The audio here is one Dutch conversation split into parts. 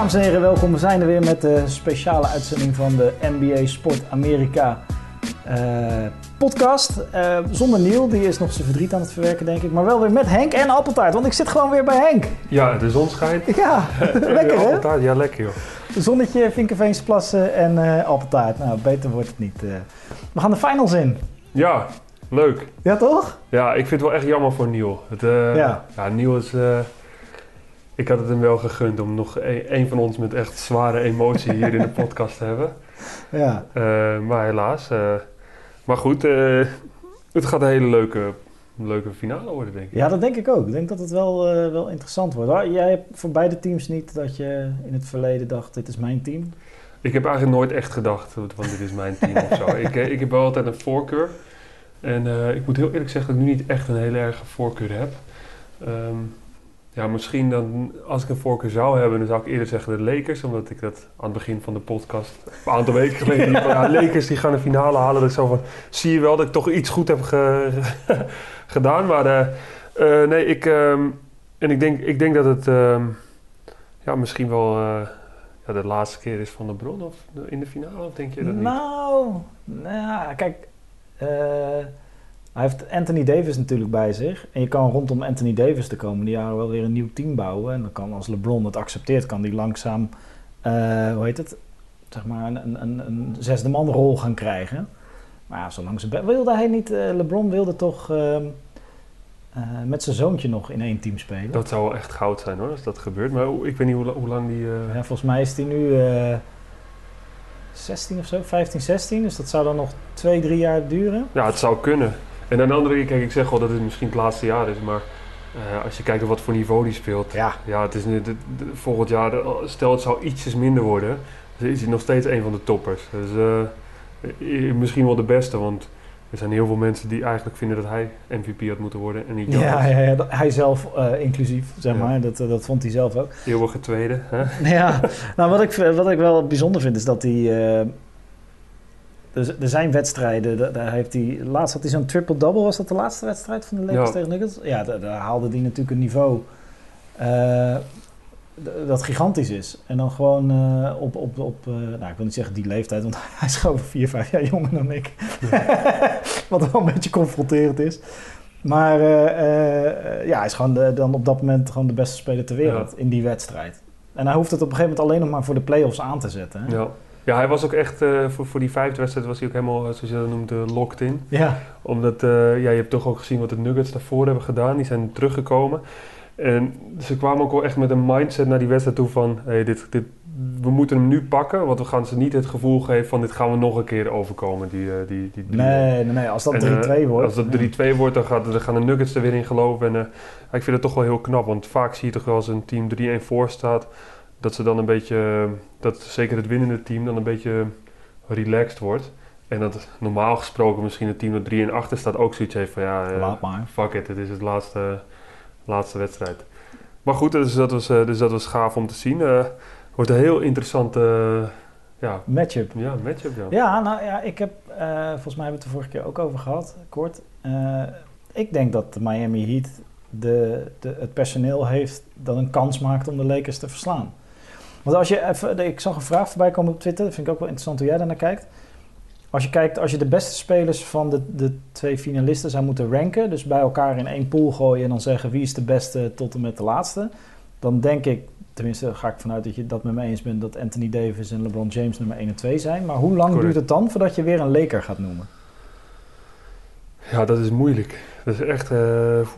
dames en heren, welkom. We zijn er weer met de speciale uitzending van de NBA Sport Amerika eh, podcast. Eh, zonder Niel, die is nog zijn verdriet aan het verwerken, denk ik. Maar wel weer met Henk en Appeltaart, want ik zit gewoon weer bij Henk. Ja, de zon schijnt. Ja, lekker hè? Appeltaart, Ja, lekker joh. Zonnetje, Vinkerveense plassen en eh Appeltaart. Nou, beter wordt het niet. We gaan de finals in. Ja, leuk. Ja, toch? Ja, ik vind het wel echt jammer voor Niel. Het, Ja. ja. Niel is... ik had het hem wel gegund om nog een, een van ons met echt zware emotie hier in de podcast te hebben. Ja. Eh, maar helaas. eh, maar goed, eh, het gaat een hele leuke, leuke finale worden, denk ik. Ja, dat denk ik ook. Ik denk dat het wel, wel interessant wordt. Jij hebt voor beide teams niet dat je in het verleden dacht, dit is mijn team. Ik heb eigenlijk nooit echt gedacht, van dit is mijn team of zo. Ik, ik heb wel altijd een voorkeur. En ik moet heel eerlijk zeggen dat ik nu niet echt een hele erge voorkeur heb. Ehm, ja, misschien dan, als ik een voorkeur zou hebben, dan zou ik eerder zeggen de Lakers. Omdat ik dat aan het begin van de podcast, een aantal weken geleden, riep van, ja, Lakers die gaan de finale halen. Dat ik zo van, zie je wel dat ik toch iets goed heb ge- gedaan. Maar eh, eh, nee, ik, ehm, en ik denk, ik denk dat het ehm, ja, misschien wel... eh, ja, de laatste keer is van de Bron of in de finale, of denk je dat niet? Nou, nou, kijk, eh, hij heeft Anthony Davis natuurlijk bij zich. En je kan rondom Anthony Davis de komende jaren wel weer een nieuw team bouwen. En dan kan als LeBron het accepteert, kan die langzaam, eh, hoe heet het, zeg maar een, een, een, een zesde man rol gaan krijgen. Maar ja, zolang ze... Wilde hij niet, eh, LeBron wilde toch ehm, eh, met zijn zoontje nog in één team spelen? Dat zou wel echt goud zijn hoor, als dat gebeurt. Maar ik weet niet hoe, hoe lang die... Ja, volgens mij is hij nu eh 16 of zo, 15, 16. Dus dat zou dan nog twee, drie jaar duren. Ja, het zou kunnen. En aan de andere kant, kijk, ik zeg wel dat het misschien het laatste jaar is, maar eh, als je kijkt op wat voor niveau die speelt. Ja. Ja, het is nu, de- de- volgend jaar, de- stel het zou ietsjes minder worden, is hij nog steeds een van de toppers. Dus eh, eh, misschien wel de beste, want er zijn heel veel mensen die eigenlijk vinden dat hij MVP had moeten worden en niet Ja, ja, ja, hij zelf eh, inclusief, zeg Ja. maar. Dat, eh, dat vond hij zelf ook. Eeuwige tweede. Hè? ja, nou wat ik, wat ik wel bijzonder vind is dat hij... dus er zijn wedstrijden, da- daar heeft hij... Laatst had hij zo'n triple-double. Was dat de laatste wedstrijd van de Lakers Ja. tegen Nuggets? Ja, daar, daar haalde hij natuurlijk een niveau... eh, dat gigantisch is. En dan gewoon eh, op, op, op eh, nou ik wil niet zeggen die leeftijd, want hij is gewoon vier, vijf jaar jonger dan ik. Wat wel een beetje confronterend is. Maar ja, hij is gewoon de- dan op dat moment gewoon de beste speler ter wereld in die wedstrijd. En hij hoeft het op een gegeven moment alleen nog maar voor de play-offs aan te zetten. Hè? Ja. Ja, hij was ook echt, eh, voor, voor die vijfde wedstrijd was hij ook helemaal, eh, zoals je dat noemt, eh, locked in. Ja, Omdat, ja, je hebt toch ook gezien wat de Nuggets daarvoor hebben gedaan. Die zijn teruggekomen. En ze kwamen ook wel echt met een mindset naar die wedstrijd toe van... Hey, dit, dit, we moeten hem nu pakken, want we gaan ze niet het gevoel geven van... dit gaan we nog een keer overkomen, die, die, die nee, nee, nee, als dat 3-2 En, eh, wordt. Als dat 3-2 wordt, dan, gaat, dan gaan de Nuggets er weer in geloven. En ik vind het toch wel heel knap, want vaak zie je toch wel als een team 3-1 voor staat... dat ze dan een beetje, dat zeker het winnende team dan een beetje relaxed wordt. En dat normaal gesproken misschien een team dat 3-1 achter staat ook zoiets heeft van... ja, eh, Laat maar. fuck it, dit is het laatste, laatste wedstrijd. Maar goed, dus dat was, eh, dus dat was gaaf om te zien. Eh wordt een heel interessante ja, Matchup. ja, matchup. Ja. Ja, nou ja, ik heb, volgens mij hebben we het de vorige keer ook over gehad, kort. Ik denk dat de Miami Heat de, de, het personeel heeft dat een kans maakt om de Lakers te verslaan. Want als je even, ik zag een vraag voorbij komen op Twitter, dat vind ik ook wel interessant hoe jij daarnaar kijkt. Als je kijkt, als je de beste spelers van de, de twee finalisten zou moeten ranken, dus bij elkaar in één pool gooien en dan zeggen wie is de beste tot en met de laatste, dan denk ik, tenminste ga ik vanuit dat je dat met me eens bent, dat Anthony Davis en LeBron James nummer 1 en 2 zijn. Maar hoe lang Correct. duurt het dan voordat je weer een Laker gaat noemen? ja, dat is moeilijk. Dat is echt...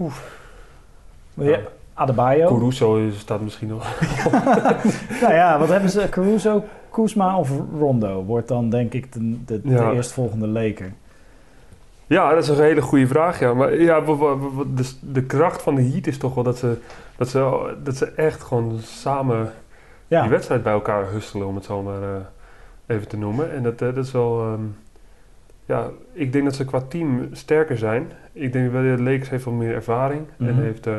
oeh. Ja. Adebayo. Caruso staat misschien nog. nou ja, wat hebben ze? Caruso, Kuzma of Rondo wordt dan denk ik de, de, de eerstvolgende Laker. Ja, dat is een hele goede vraag. Ja. Maar ja, wa- wa- de, de kracht van de Heat is toch wel dat ze, dat ze, dat ze echt gewoon samen Ja, die wedstrijd bij elkaar hustelen, om het zo maar eh, even te noemen. En dat, eh, dat is wel... ehm, ja, ik denk dat ze qua team sterker zijn. Ik denk dat de Lakers heeft wel meer ervaring. Mhm. En heeft eh,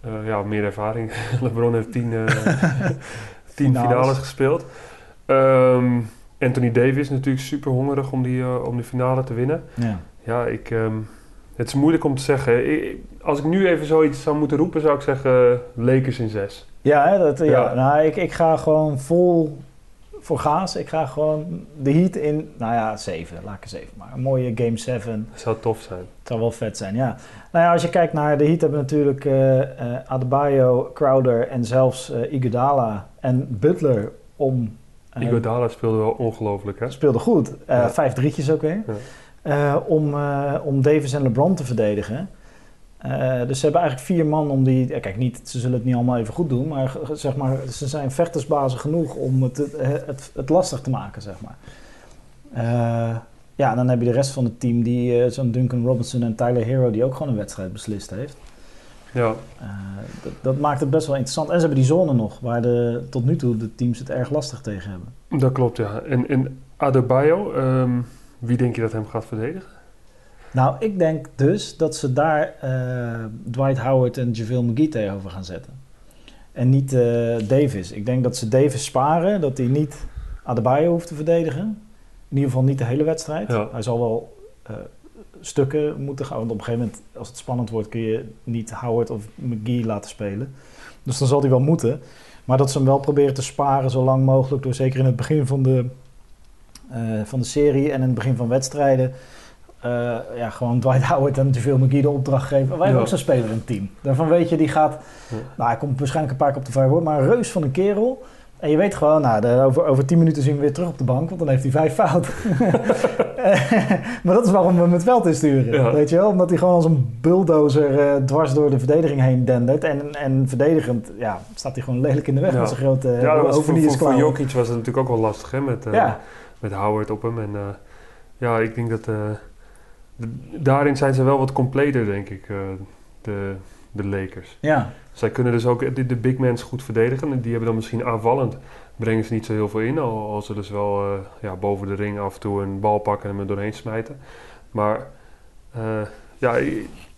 eh, ja, meer ervaring. LeBron heeft tien, eh, tien Finales. finales gespeeld. Ehm, Anthony Davis is natuurlijk super hongerig om die, eh, om die finale te winnen. ja. Ja, ik, ehm, Het is moeilijk om te zeggen. Ik- als ik nu even zoiets zou moeten roepen, zou ik zeggen Lakers in zes. Ja, hè, dat, ja. Ja. Nou, ik, ik ga gewoon vol voor gaas. Ik ga gewoon de Heat in, nou ja, 7. Laat ik er 7 maar. Een mooie Game 7. Dat zou tof zijn. Zou wel vet zijn, ja. Nou ja, als je kijkt naar de Heat hebben we natuurlijk eh, Adebayo, Crowder en zelfs eh Iguodala en Butler om... Iguodala speelde wel ongelooflijk, hè? speelde goed. Ja. Vijf drietjes ook weer. Ja. Om, om Davis en LeBron te verdedigen. Eh, dus ze hebben eigenlijk vier man om die... ja, kijk, niet, ze zullen het niet allemaal even goed doen. Maar, g- zeg maar ze zijn vechtersbazen genoeg om het, het, het, het lastig te maken, zeg maar. Eh, ja, en dan heb je de rest van het team, die eh, zo'n Duncan Robinson en Tyler Hero... die ook gewoon een wedstrijd beslist heeft. Ja, Eh, dat, dat maakt het best wel interessant. En ze hebben die zone nog, waar de, tot nu toe de teams het erg lastig tegen hebben. dat klopt, ja. En, en Adebayo, ehm, wie denk je dat hem gaat verdedigen? Nou, ik denk dus dat ze daar eh, Dwight Howard en JaVale McGee tegenover gaan zetten. En niet eh, Davis. Ik denk dat ze Davis sparen, dat hij niet Adebayo hoeft te verdedigen. In ieder geval niet de hele wedstrijd. Ja. Hij zal wel eh, stukken moeten gaan. Want op een gegeven moment, als het spannend wordt, kun je niet Howard of McGee laten spelen. Dus dan zal hij wel moeten. Maar dat ze hem wel proberen te sparen zo lang mogelijk. Door zeker in het begin van de, van de serie en in het begin van wedstrijden. Eh, ja, gewoon Dwight Howard en JaVale McGee de opdracht geven. Wij hebben ook zo'n speler in het team. Daarvan weet je, die gaat... Nou, hij komt waarschijnlijk een paar keer op de vijf hoor. Maar een reus van een kerel. En je weet gewoon, nou, de- over, over tien minuten zien we weer terug op de bank. Want dan heeft hij vijf fout. maar dat is waarom we hem het veld insturen. Ja. Weet je wel? Omdat hij gewoon als een bulldozer eh, dwars door de verdediging heen dendert. En, en verdedigend, ja, staat hij gewoon lelijk in de weg Ja. met zijn grote ja, dat was voor, voor, voor overnieuwsklauwen. Jokic was het natuurlijk ook wel lastig, hè? Met, eh, Ja, met Howard op hem. En ja, ik denk dat... daarin zijn ze wel wat completer, denk ik, eh, de, de Lakers. ja. Zij kunnen dus ook de, de big mans goed verdedigen. En die hebben dan misschien aanvallend, brengen ze niet zo heel veel in. Al, al ze dus wel eh, ja, boven de ring af en toe een bal pakken en hem er doorheen smijten. Maar eh, ja,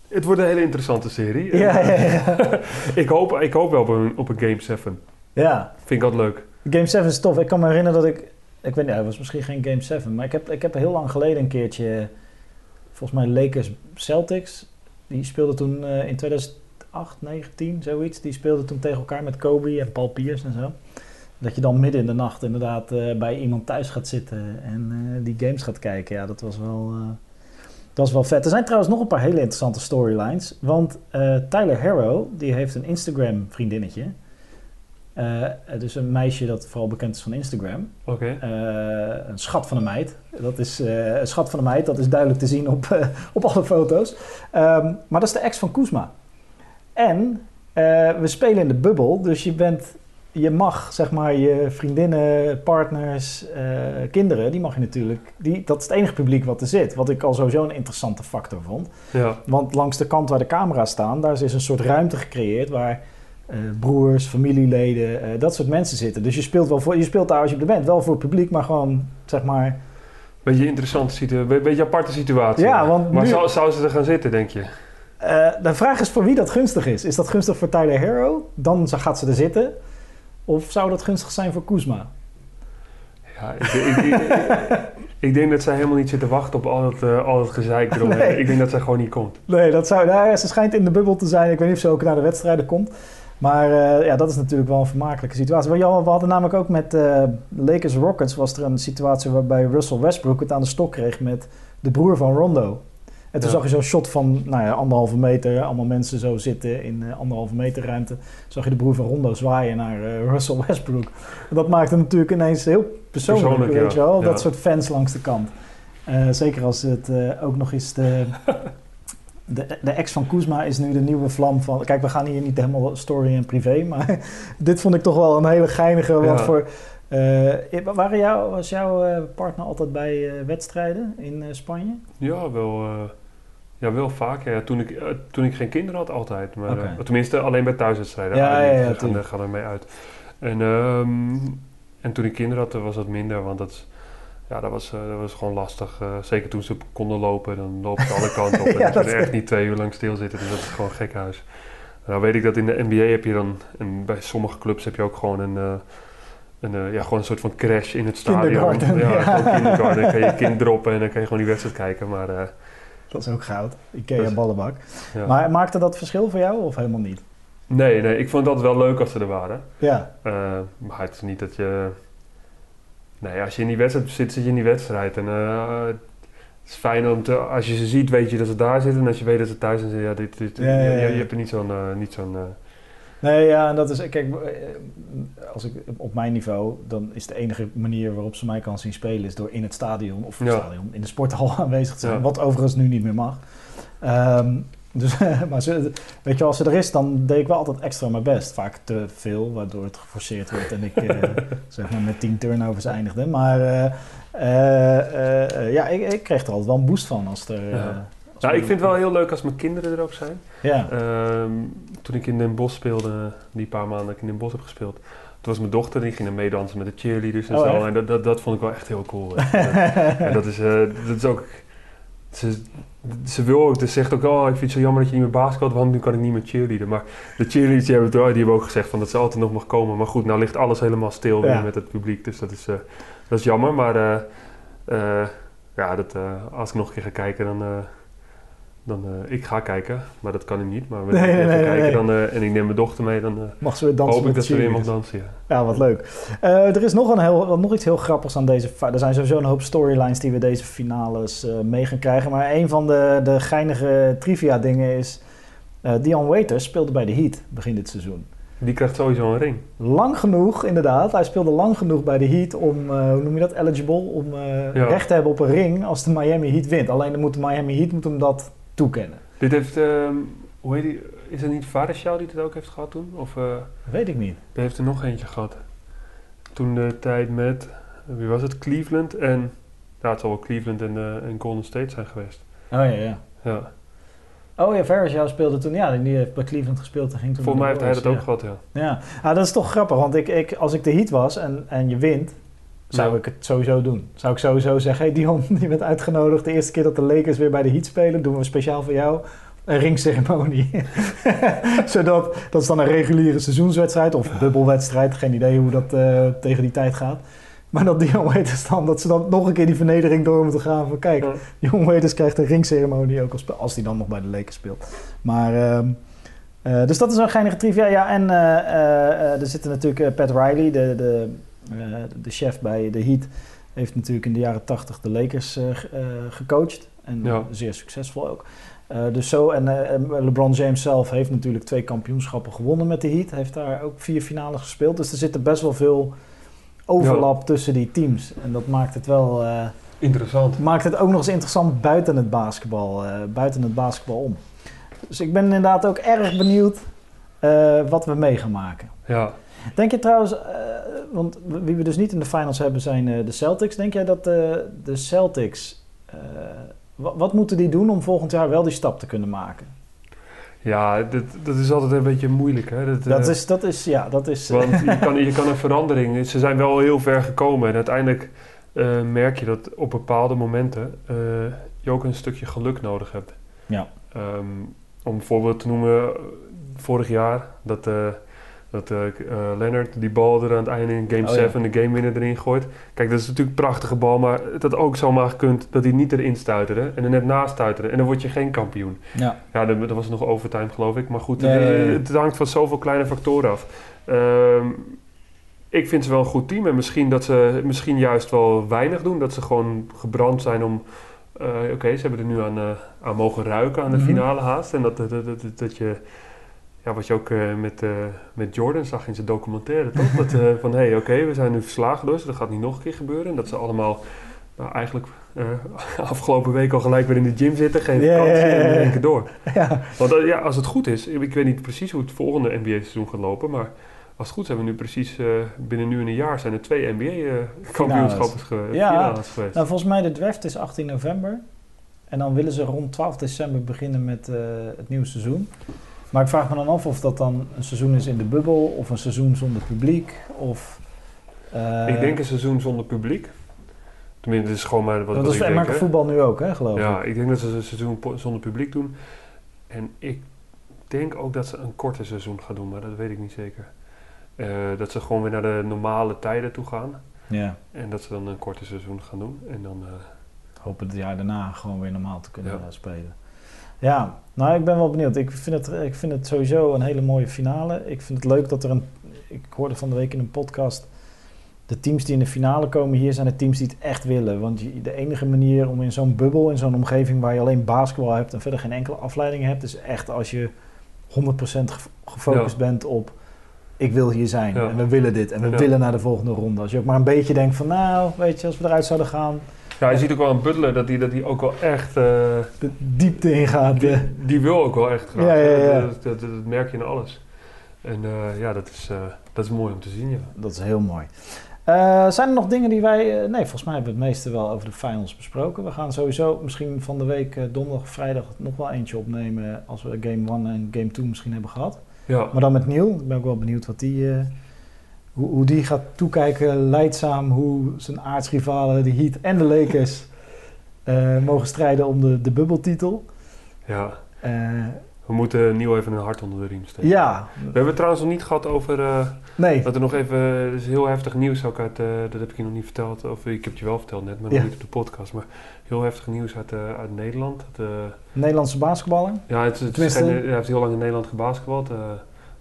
het wordt een hele interessante serie. Ja, ja, ja. ik, hoop, ik hoop wel op een, op een Game 7. ja. Vind ik altijd leuk. Game 7 is tof. Ik kan me herinneren dat ik... Ik weet niet, het was misschien geen Game 7. Maar ik heb, ik heb heel lang geleden een keertje... Volgens mij Lakers Celtics. Die speelden toen eh, in 2008, 19, zoiets. Die speelden toen tegen elkaar met Kobe en Paul Pierce en zo. Dat je dan midden in de nacht inderdaad eh, bij iemand thuis gaat zitten en eh, die games gaat kijken. Ja, dat was wel... dat was wel vet. Er zijn trouwens nog een paar hele interessante storylines. Want Tyler Harrow, die heeft een Instagram vriendinnetje. Eh, dus een meisje dat vooral bekend is van Instagram. Oké. Eh, een schat van een meid. Dat is eh, een schat van een meid. Dat is duidelijk te zien op, op alle foto's. Ehm, maar dat is de ex van Kuzma. En we spelen in de bubbel. Dus je bent... Je mag, zeg maar, je vriendinnen, partners, kinderen, die mag je natuurlijk... Die, dat is het enige publiek wat er zit. Wat ik al sowieso een interessante factor vond. Ja. Want langs de kant waar de camera's staan, daar is een soort ruimte gecreëerd waar broers, familieleden, eh, dat soort mensen zitten. Dus je speelt, wel voor, je speelt daar als je er bent, wel voor het publiek, maar gewoon zeg maar. Beetje interessante situatie. Beetje aparte situatie. Ja, want maar nu- zou, zou ze er gaan zitten, denk je? Eh, de vraag is voor wie dat gunstig is. Is dat gunstig voor Tyler Hero? Dan gaat ze er zitten. Of zou dat gunstig zijn voor Kuzma? Ja, ik, ik, ik, ik- ik denk dat zij helemaal niet zit te wachten op al het, eh, al het gezeik eromheen. Nee. Ik denk dat zij gewoon niet komt. Nee, dat zou, nou, ja, ze schijnt in de bubbel te zijn. Ik weet niet of ze ook naar de wedstrijden komt. Maar eh, ja, dat is natuurlijk wel een vermakelijke situatie. We hadden namelijk ook met eh, Lakers Rockets... was er een situatie waarbij Russell Westbrook het aan de stok kreeg... met de broer van Rondo. En toen Ja. zag je zo'n shot van nou ja, anderhalve meter... allemaal mensen zo zitten in eh, anderhalve meter ruimte... zag je de broer van Rondo zwaaien naar Russell Westbrook. En dat maakte natuurlijk ineens heel persoonlijk, Persoonlijk, weet ja. je wel? Dat soort fans langs de kant. Zeker als het ook nog eens de... De, de ex van Kuzma is nu de nieuwe vlam van... Kijk, we gaan hier niet helemaal story en privé, maar dit vond ik toch wel een hele geinige. Wat Ja. voor, eh, waren jou, was jouw eh, partner altijd bij eh, wedstrijden in Spanje? Ja, wel, ja, wel vaak. Ja. Toen, ik, toen ik geen kinderen had, altijd. Maar, tenminste, alleen bij thuiswedstrijden. Ja, ja, ja, gaan, er- gaan er mee uit. En, ehm, en toen ik kinderen had, was dat minder. Want dat, ja, dat, was, eh, dat was gewoon lastig. Eh, zeker toen ze konden lopen, dan lopen ze alle kanten op. En Ja, dan kun je dat- echt niet twee uur lang stilzitten. Dus dat is gewoon gek huis. Nou weet ik dat in de NBA heb je dan... En bij sommige clubs heb je ook gewoon een... eh, een, ja, gewoon een soort van crash in het stadion. Ja, ja. kindergarten. Dan kan je kind droppen en dan kan je gewoon die wedstrijd kijken. Maar Dat is ook goud. Ikea Dus- ballenbak. Ja. Maar maakte dat verschil voor jou of helemaal niet? Nee, nee, ik vond dat wel leuk als ze er waren. Ja, maar het is niet dat je... Nee, als je in die wedstrijd zit, zit je in die wedstrijd. En eh, het is fijn om te... Als je ze ziet, weet je dat ze daar zitten. En als je weet dat ze thuis zijn, ja, dit, dit, Ja, ja, je, ja. je hebt er niet zo'n... eh, niet zo'n eh, Nee, ja, en dat is, kijk, als ik op mijn niveau, dan is de enige manier waarop ze mij kan zien spelen, is door in het stadion, of Ja. stadion, in de sporthal aanwezig te zijn, wat overigens nu niet meer mag. Ehm, dus, maar ze, weet je, als ze er is, dan deed ik wel altijd extra mijn best. Vaak te veel, waardoor het geforceerd werd en ik eh, zeg maar met 10 turnovers eindigde. Maar eh, eh, ja, ik, ik kreeg er altijd wel een boost van als er... Ja. als Nou, ik vind het wel heel leuk als mijn kinderen er ook zijn. Ja, Ehm, toen ik in Den Bosch speelde, die paar maanden dat ik in Den Bosch heb gespeeld, toen was mijn dochter, die ging dan meedansen met de cheerleaders en Oh, zo. echt? En dat, dat, dat vond ik wel echt heel cool. en dat is, dat is ook... Ze, ze wil ook, ze zegt ook, oh, ik vind het zo jammer dat je niet meer basketbalt, want nu kan ik niet meer cheerleaden. Maar de cheerleaders die hebben, het, die hebben ook gezegd van dat ze altijd nog mag komen. Maar goed, nou ligt alles helemaal stil weer Ja. met het publiek, dus dat is, eh, dat is jammer. Maar eh, eh, ja, dat, als ik nog een keer ga kijken, dan... dan eh, ik ga kijken, maar dat kan nu niet. Maar wanneer Nee, ik even nee, kijken nee. dan, eh, en ik neem mijn dochter mee, dan eh, mag ze weer dansen hoop ik dat ze weer mag dansen. Ja. Ja, wat leuk. Er is nog, een heel, nog iets heel grappigs aan deze... Er zijn sowieso een hoop storylines die we deze finales mee gaan krijgen. Maar een van de, de geinige trivia dingen is... Dion Waiters speelde bij de Heat begin dit seizoen. Die krijgt sowieso een ring. Lang genoeg, inderdaad. Hij speelde lang genoeg bij de Heat om, hoe noem je dat, eligible? Om Ja. recht te hebben op een ring als de Miami Heat wint. Alleen dan moet de Miami Heat moet hem dat toekennen. Dit heeft, ehm, hoe heet die, is het niet Vareshau die het ook heeft gehad toen? Of eh Weet ik niet. die heeft er nog eentje gehad? Toen de tijd met, wie was het, Cleveland en, ja het zal wel Cleveland en, eh, en Golden State zijn geweest. Oh ja, ja. Ja, Oh ja, jou speelde toen, ja, die heeft bij Cleveland gespeeld en ging toen volgens mij heeft hij dat ook gehad, ja. Ja, ah, dat is toch grappig, want ik, ik, als ik de Heat was en, en je wint, zou ik het sowieso doen. Zou ik sowieso zeggen, hey Dion, je bent uitgenodigd. De eerste keer dat de Lakers weer bij de Heat spelen, doen we speciaal voor jou een ringceremonie. Zodat, dat is dan een reguliere seizoenswedstrijd of bubbelwedstrijd. Geen idee hoe dat eh, tegen die tijd gaat. Maar dat Dion Waiters dan, dat ze dan nog een keer die vernedering door moeten gaan. Van kijk. Dion Waiters krijgt een ringceremonie ook als, als hij dan nog bij de Lakers speelt. Maar, ehm, eh, dus dat is een geinige trivia. Ja, en eh, er zitten natuurlijk Pat Riley, de, de, de chef bij de Heat, heeft natuurlijk in de jaren 80 de Lakers eh, eh, gecoacht. En Ja. zeer succesvol ook. Eh, dus zo, en eh, LeBron James zelf heeft natuurlijk twee kampioenschappen gewonnen met de Heat. Heeft daar ook vier finales gespeeld. Dus er zit best wel veel overlap tussen die teams. En dat maakt het wel... eh, Interessant. maakt het ook nog eens interessant buiten het basketbal, eh, buiten het basketbal om. Dus ik ben inderdaad ook erg benieuwd eh, wat we mee gaan maken. Ja. Denk je trouwens, eh, want wie we dus niet in de finals hebben zijn eh, de Celtics. Denk jij dat eh, de Celtics, wa- wat moeten die doen om volgend jaar wel die stap te kunnen maken? Ja, dat, dat is altijd een beetje moeilijk. Hè? Dat, Dat is, dat is, ja, dat is... Want je kan, je kan een verandering. Ze zijn wel heel ver gekomen. En uiteindelijk merk je dat op bepaalde momenten je ook een stukje geluk nodig hebt. Ja. Ehm, om een voorbeeld te noemen, vorig jaar dat, dat eh, Leonard die bal er aan het einde in game Oh, ja. 7 de game winner erin gooit. Kijk, dat is natuurlijk een prachtige bal, maar het had ook zomaar gekund dat hij niet erin stuiterde en er net naast stuiterde. En dan word je geen kampioen. ja. Ja, dat, dat was nog overtime geloof ik. Maar goed. Het, het hangt van zoveel kleine factoren af. Ehm, ik vind ze wel een goed team. En misschien dat ze misschien juist wel weinig doen. Dat ze gewoon gebrand zijn om... eh, Oké, ze hebben er nu aan, aan mogen ruiken aan de Mhm. finale haast. En dat, dat, dat, dat, dat je... Ja, wat je ook eh, met, eh, met Jordan zag in zijn documentaire, toch? Dat, eh, van, hé, hey, oké, we zijn nu verslagen dus. Dat gaat niet nog een keer gebeuren. En dat ze allemaal... Nou, eigenlijk afgelopen week al gelijk weer in de gym zitten. Geen Ja, vakantie en één keer door. ja. Want ja, als het goed is, ik weet niet precies hoe het volgende NBA-seizoen gaat lopen, maar als het goed is, hebben we nu precies binnen nu en een jaar zijn er twee NBA-kampioenschappen geweest. Ja. geweest. Nou, volgens mij de draft is 18 november. En dan willen ze rond 12 december beginnen met het nieuwe seizoen. Maar ik vraag me dan af of dat dan een seizoen is in de bubbel of een seizoen zonder publiek. Of, eh, ik denk een seizoen zonder publiek. Tenminste, het is gewoon maar wat, dat wat is ik denk. Hè. voetbal nu ook, hè, geloof Ja, ik. ik denk dat ze een seizoen zonder publiek doen. En ik denk ook dat ze een korte seizoen gaan doen, maar dat weet ik niet zeker. Eh, dat ze gewoon weer naar de normale tijden toe gaan. Ja. En dat ze dan een korte seizoen gaan doen. En dan, eh, Hopen het jaar daarna gewoon weer normaal te kunnen Ja. spelen. Ja, nou ik ben wel benieuwd. Ik vind, het, ik vind het sowieso een hele mooie finale. Ik vind het leuk dat er een... Ik hoorde van de week in een podcast... De teams die in de finale komen hier zijn de teams die het echt willen. Want de enige manier om in zo'n bubbel, in zo'n omgeving waar je alleen basketbal hebt en verder geen enkele afleiding hebt, is echt als je 100% ge- gefocust bent op ik wil hier zijn Ja. en we willen dit en we Ja. willen naar de volgende ronde. Als je ook maar een beetje denkt van nou, weet je, als we eruit zouden gaan, Ja, je ziet ook wel aan Butler dat hij dat die ook wel echt... eh, de diepte ingaat. die, die wil ook wel echt graag. Ja, ja. Dat, dat, dat merk je in alles. En eh, ja, dat is, eh, dat is mooi om te zien, ja. Dat is heel mooi. Zijn er nog dingen die wij... nee, volgens mij hebben we het meeste wel over de finals besproken. We gaan sowieso misschien van de week donderdag of vrijdag nog wel eentje opnemen als we game 1 en game 2 misschien hebben gehad. Ja, Maar dan met Neil. Ik ben ook wel benieuwd wat die, hoe, hoe die gaat toekijken, leidzaam, hoe zijn aardsrivalen, de Heat en de Lakers, eh, mogen strijden om de, de bubbeltitel. ja. Eh, We moeten nieuw even een hart onder de riem steken. ja, We hebben het trouwens nog niet gehad over... eh, nee, dat er nog even... Er is heel heftig nieuws ook uit... dat heb ik je nog niet verteld. Of ik heb het je wel verteld net, maar nog niet op de podcast. Maar heel heftig nieuws uit, uit Nederland. Eh, Nederlandse basketballer. ja, het, het, Tenminste- schijnt- hij heeft heel lang in Nederland gebasketbald.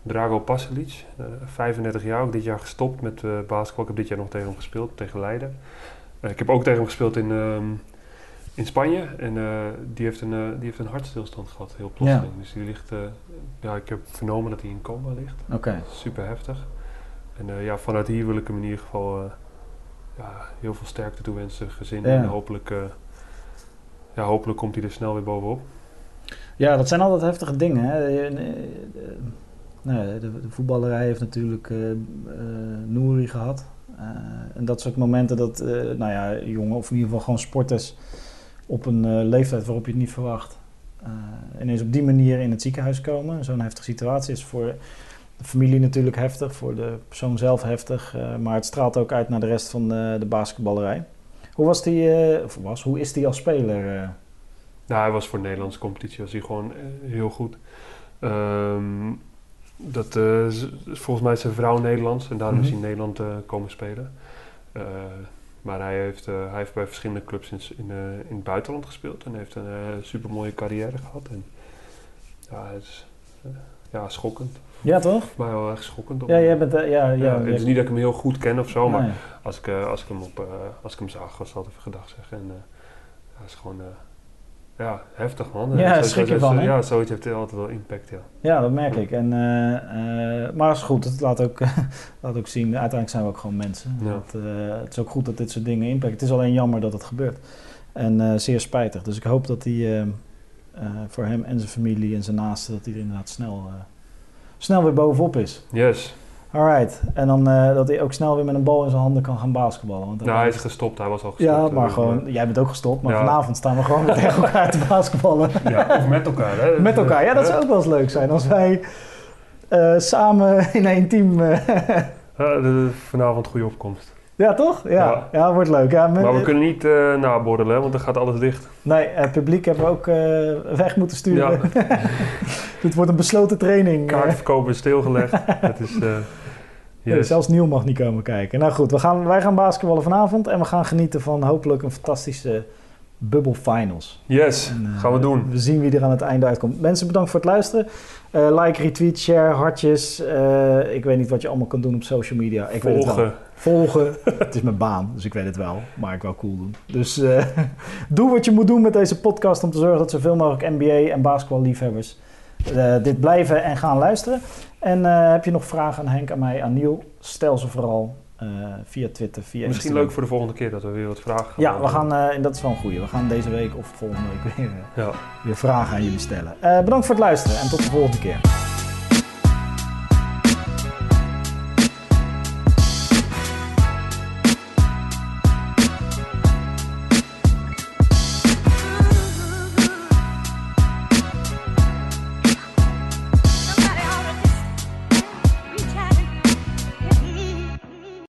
Eh, Drago Pasalic, eh, 35 jaar, ook dit jaar gestopt met eh basketbal. Ik heb dit jaar nog tegen hem gespeeld, tegen Leiden. Eh, ik heb ook tegen hem gespeeld in, ehm, in Spanje. En eh, die, heeft een, eh, die heeft een hartstilstand gehad, heel plotseling. Dus die ligt, eh, ja, ik heb vernomen dat hij in coma ligt. Oké. Super heftig. En eh, ja, vanuit hier wil ik hem in ieder geval eh, ja, heel veel sterkte toewensen, gezin. Ja. En hopelijk, eh, ja, hopelijk komt hij er snel weer bovenop. Ja, dat zijn altijd heftige dingen. Hè. Nou, de, de voetballerij heeft natuurlijk Nouri gehad. Eh, en dat soort momenten dat, nou ja, jongen, of in ieder geval gewoon sporters op een leeftijd waarop je het niet verwacht, ineens op die manier in het ziekenhuis komen. Zo'n heftige situatie is voor de familie natuurlijk heftig, voor de persoon zelf heftig, maar het straalt ook uit naar de rest van de, de basketballerij. Hoe was die, was, hoe is die als speler? Nou, hij was voor de Nederlandse competitie was hij gewoon heel goed. Ehm, dat, eh, volgens mij is zijn vrouw Nederlands en daarom is hij Mhm. in Nederland eh, komen spelen. Eh, maar hij heeft, hij heeft bij verschillende clubs in, in, in het buitenland gespeeld en heeft een super mooie carrière gehad. En, ja, het is ja, schokkend. Ja, toch? Mij wel echt schokkend. om- Ja, jij bent... ja, ja, ja, het is niet dat ik hem heel goed ken of zo, maar Nee. als ik, als ik, hem, op, als ik hem zag, was altijd even gedag zeggen. En ja, is gewoon ja, heftig man. Ja, zo- schrik je van, zo-? Ja, zoiets heeft altijd wel impact, ja. Ja, dat merk ik. En, eh, eh, maar is goed, het laat ook, laat ook zien, uiteindelijk zijn we ook gewoon mensen. Ja. Dat, eh, het is ook goed dat dit soort dingen impact. Het is alleen jammer dat het gebeurt. En zeer spijtig. Dus ik hoop dat hij voor hem en zijn familie en zijn naasten, dat hij er inderdaad snel, snel weer bovenop is. Yes. Alright. En dan eh, dat hij ook snel weer met een bal in zijn handen kan gaan basketballen. Want Nou, hij is gestopt, hij was al gestopt. ja, eh, maar dus, gewoon, jij bent ook gestopt, maar Ja. vanavond staan we gewoon tegen elkaar te basketballen. ja, of met elkaar, hè. Met elkaar, ja, dat zou ook wel eens leuk zijn. Als wij eh, samen in één team. eh, ja, de- de- vanavond goede opkomst. ja, toch? Ja, ja. Ja. wordt leuk. Ja, met- Maar we kunnen niet eh naborrelen, want dan gaat alles dicht. Nee, het publiek hebben we ook eh, weg moeten sturen. Dit wordt een besloten training. Kaartverkoop is stilgelegd. Het is... yes. Zelfs Niel mag niet komen kijken. Nou goed, we gaan, wij gaan basketballen vanavond. En we gaan genieten van hopelijk een fantastische Bubble Finals. Yes, En, eh, gaan we doen. We zien wie er aan het einde uitkomt. Mensen, bedankt voor het luisteren. Eh, like, retweet, share, hartjes. Eh, ik weet niet wat je allemaal kan doen op social media. Ik weet het wel. Volgen. Volgen. het is mijn baan, dus ik weet het wel. Maar ik wil cool doen. Dus eh, doe wat je moet doen met deze podcast om te zorgen dat zoveel mogelijk NBA en basketballiefhebbers eh, dit blijven en gaan luisteren. En eh, heb je nog vragen aan Henk, aan mij, aan Niel? Stel ze vooral eh, via Twitter, via Misschien Instagram. leuk voor de volgende keer dat we weer wat vragen gaan Ja, we gaan, eh, en dat is wel een goeie. We gaan deze week of volgende week weer, eh, Ja. weer vragen aan jullie stellen. Eh, bedankt voor het luisteren en tot de volgende keer.